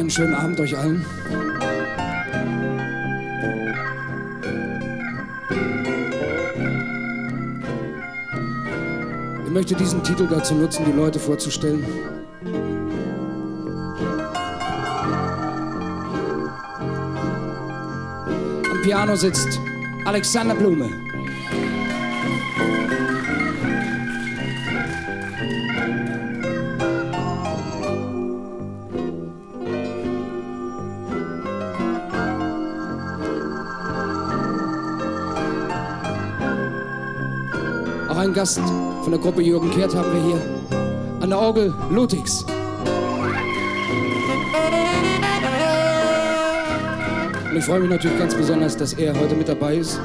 einen schönen Abend euch allen. Ich möchte diesen Titel dazu nutzen, die Leute vorzustellen. Am Piano sitzt Alexander Blume. Gast von der Gruppe Jürgen Kehrt haben wir hier. An der Orgel Lutigs. Und ich freue mich natürlich ganz besonders, dass er heute mit dabei ist.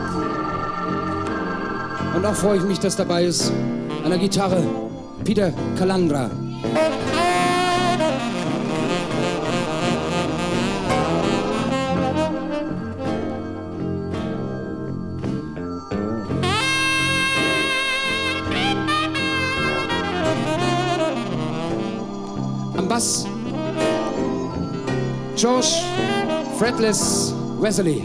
Und auch freue ich mich, dass dabei ist an der Gitarre Peter Calandra. Fretless Wesley.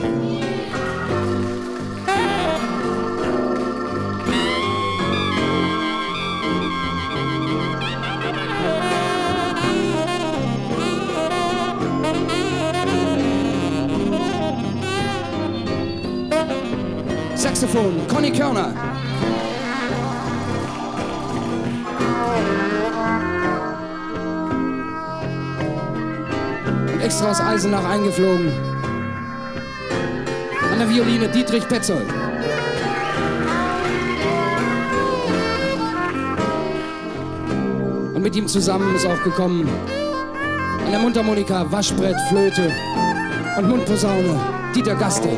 Saxophone, Connie Körner. Eisenach eingeflogen. An der Violine Dietrich Petzold. Und mit ihm zusammen ist auch gekommen an der Mundharmonika, Waschbrett, Flöte und Mundposaune Dieter Gaste.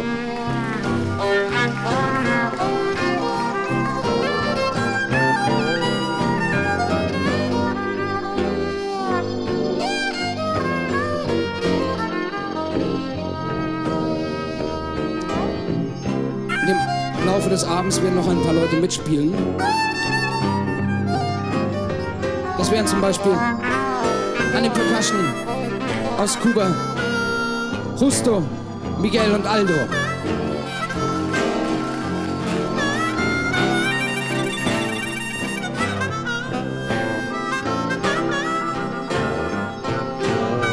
Des Abends werden noch ein paar Leute mitspielen. Das wären zum Beispiel an den Percussion aus Kuba Justo, Miguel und Aldo.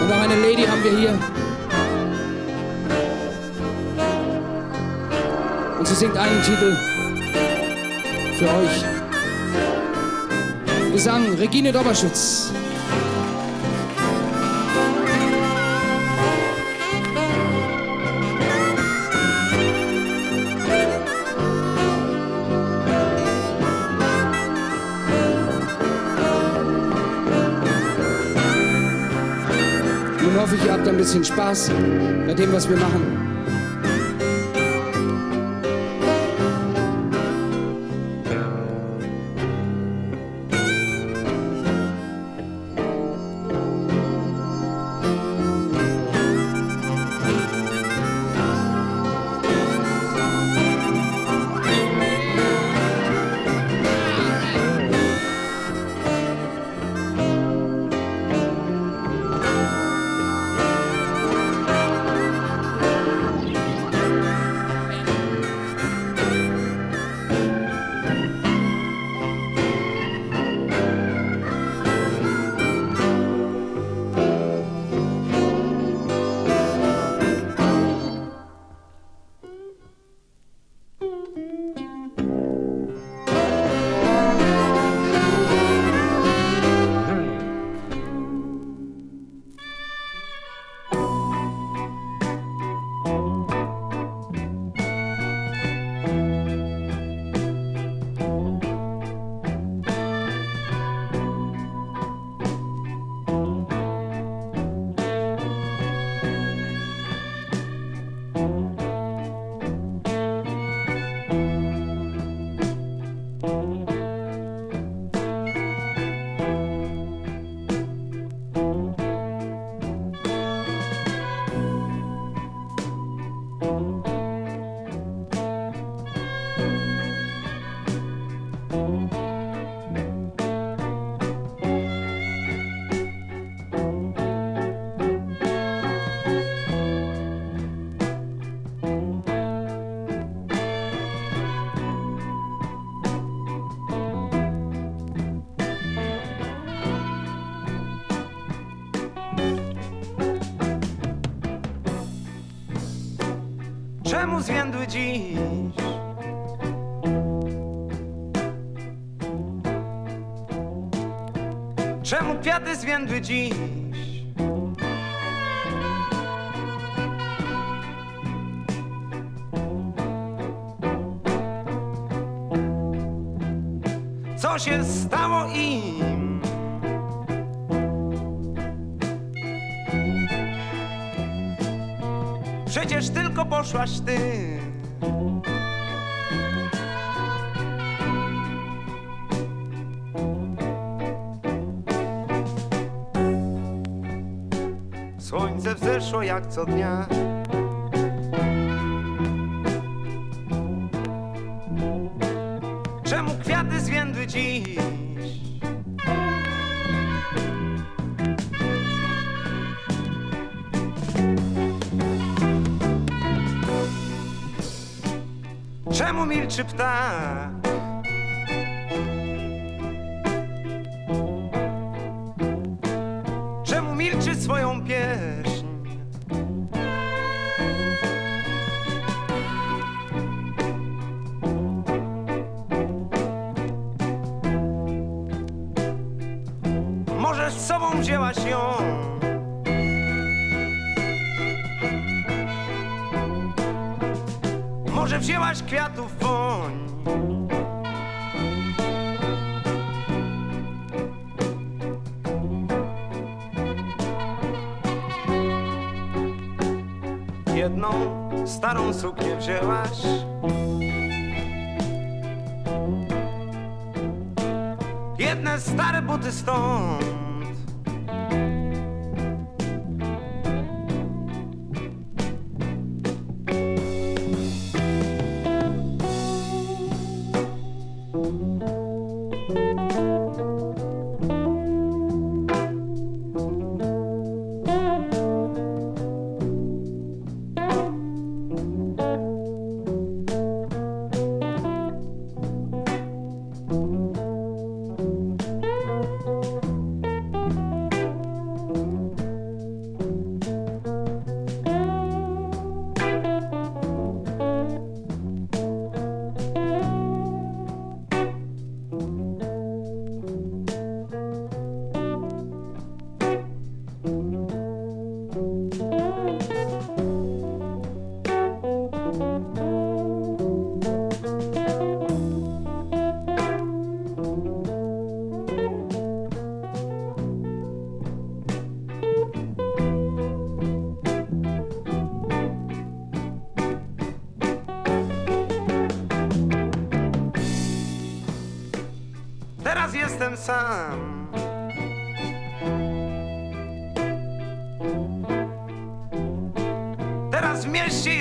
Und auch eine Lady haben wir hier. Singt einen Titel für euch. Gesang Regine Doberschütz. Nun hoffe ich, ihr habt ein bisschen Spaß bei dem, was wir machen. Czemu kwiaty zwiędły dziś? Poszłaś ty. Słońce wzeszło jak co dnia. Czemu kwiaty zwiędły dziś? te ptá stare buty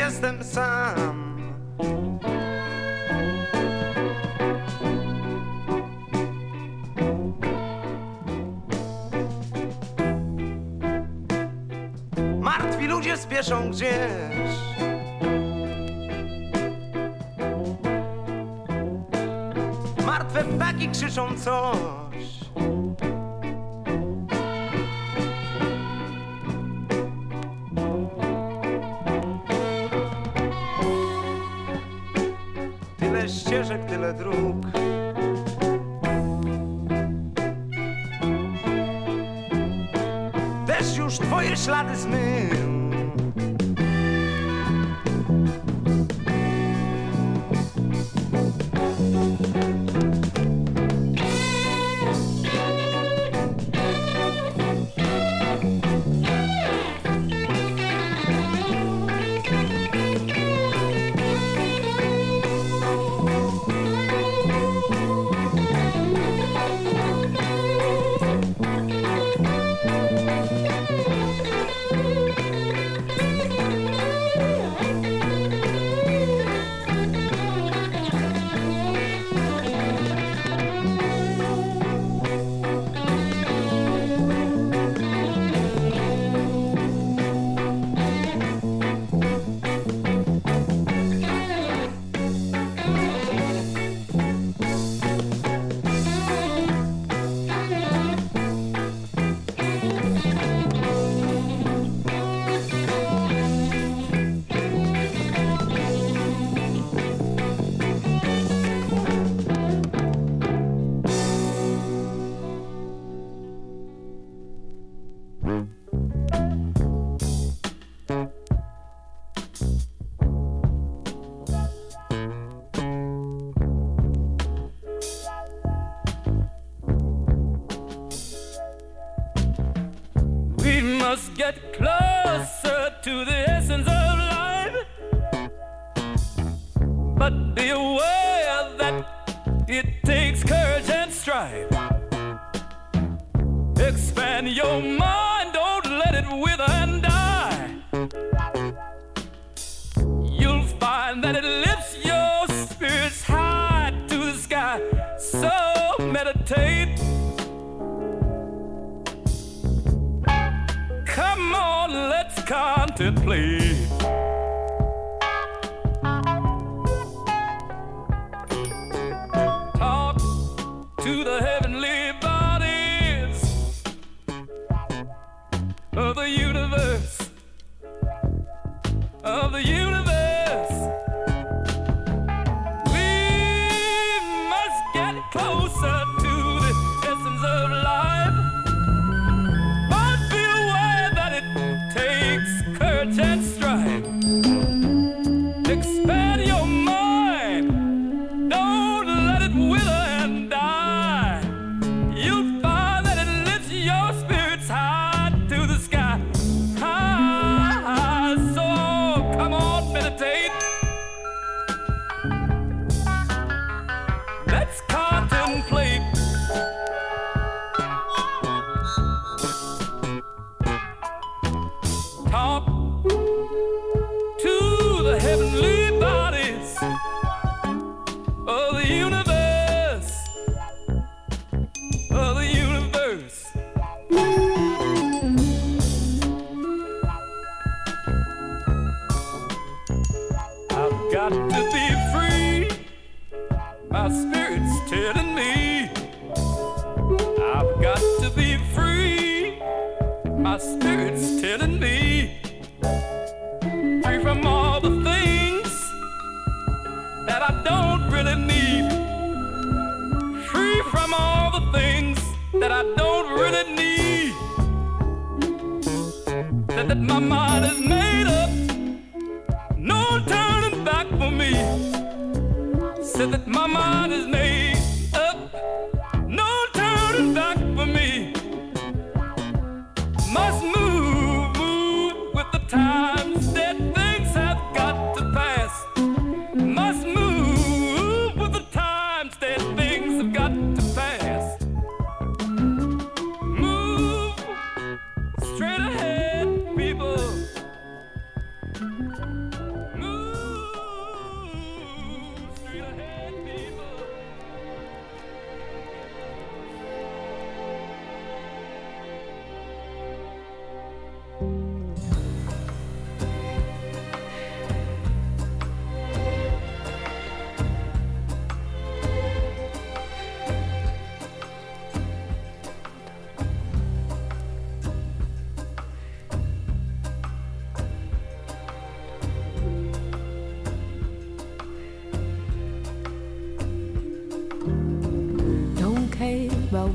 jestem sam. Martwi ludzie spieszą gdzieś. Martwe ptaki krzyczą coś. Już twoje ślady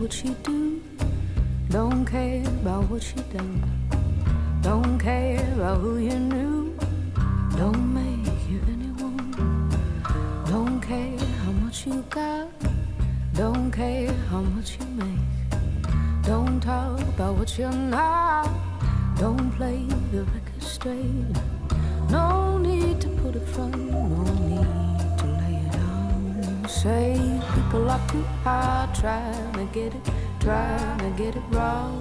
what she do. Don't care about what she done. Don't care about who you knew. Don't make you anyone. Don't care how much you got. Don't care how much you make. Don't talk about what you're not. Don't play the record straight. No need to put it front. No need to lay it down. Say people are too hard trying to get it, trying to get it wrong.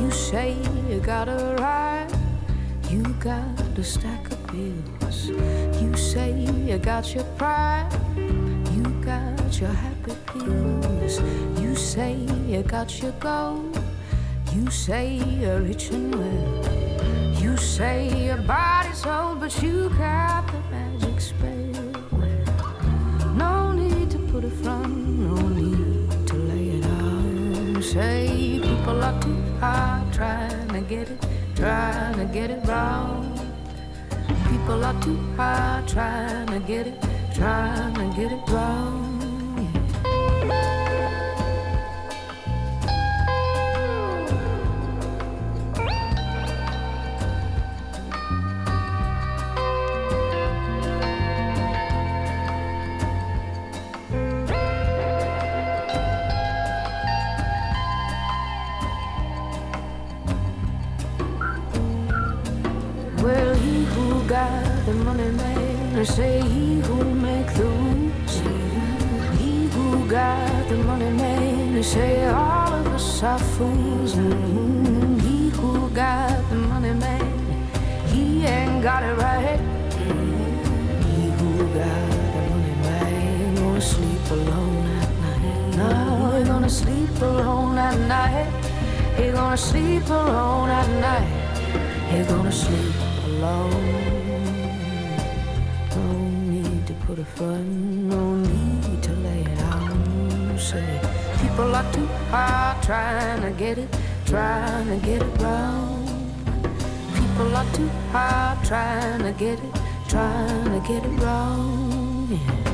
You say you got a right, you got a stack of bills. You say you got your pride, you got your happy pills. You say you got your gold, you say you're rich and well. You say your body's old, but you got the magic spell. No need to put it front, Say people are too hard trying to get it, trying to get it wrong. People are too hard trying to get it, trying to get it wrong. say he who make the rules. He who got the money man. They say all of us are fools. Mm-hmm. He who got the money man. He ain't got it right. He who got the money man. Gonna sleep alone at night. No, he gonna sleep alone at night. He gonna sleep alone at night. He gonna sleep alone. the fun, no need to lay it on. Say, people are too hard trying to get it, trying to get it wrong. People are too hard trying to get it, trying to get it wrong. Yeah.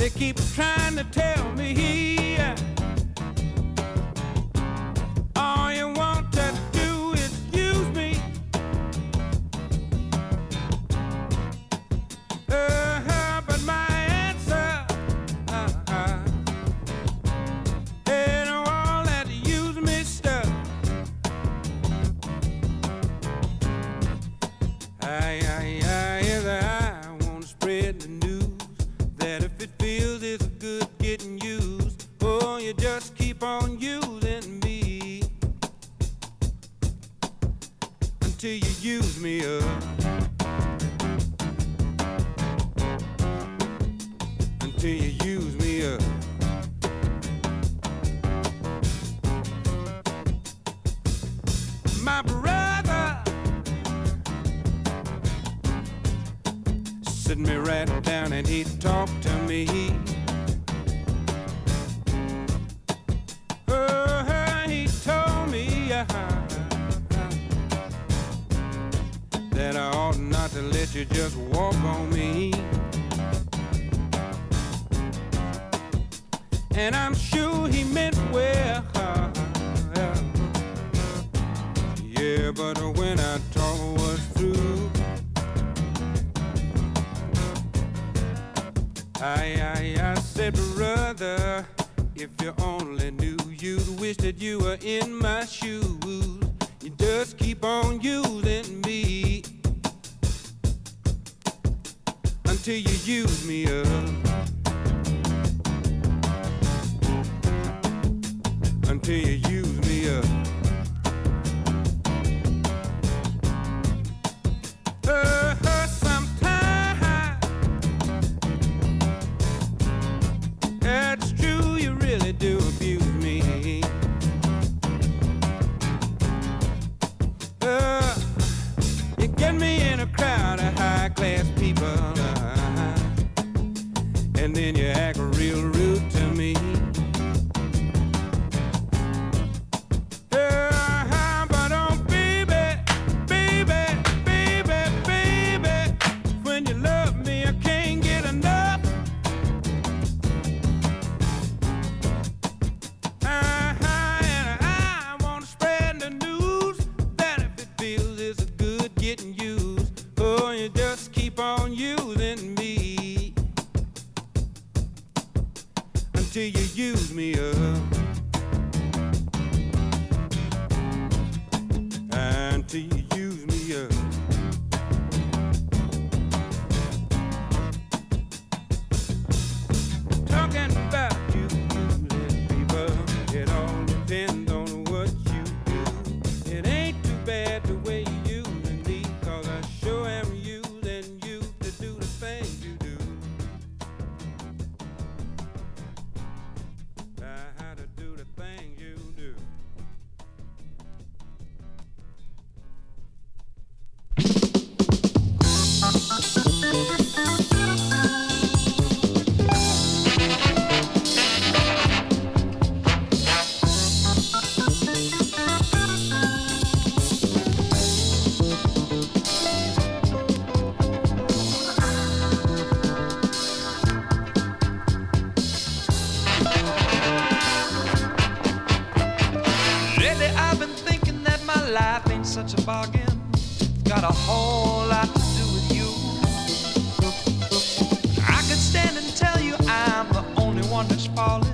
They keep trying to tell me he falling.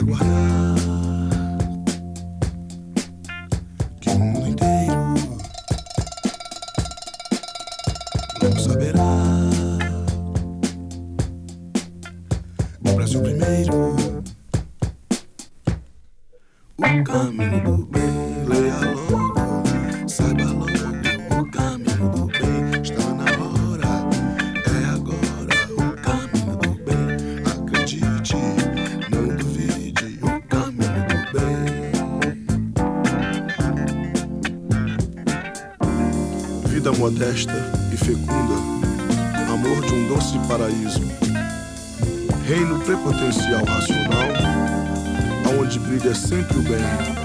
Jaguar. Modesta e fecunda, amor de um doce paraíso, reino prepotencial racional, aonde brilha sempre o bem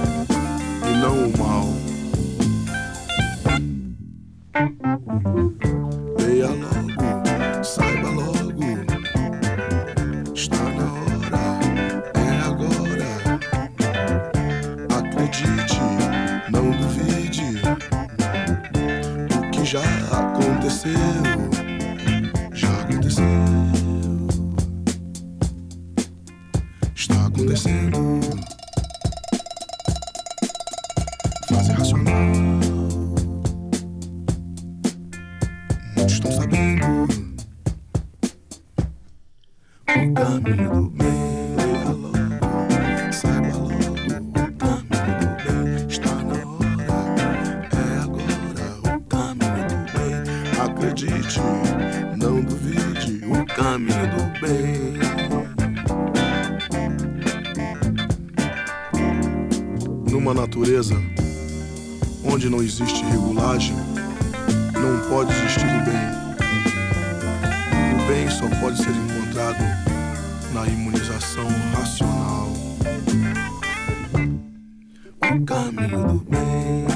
existe regulagem, não pode existir o bem. O bem só pode ser encontrado na imunização racional. O caminho do bem.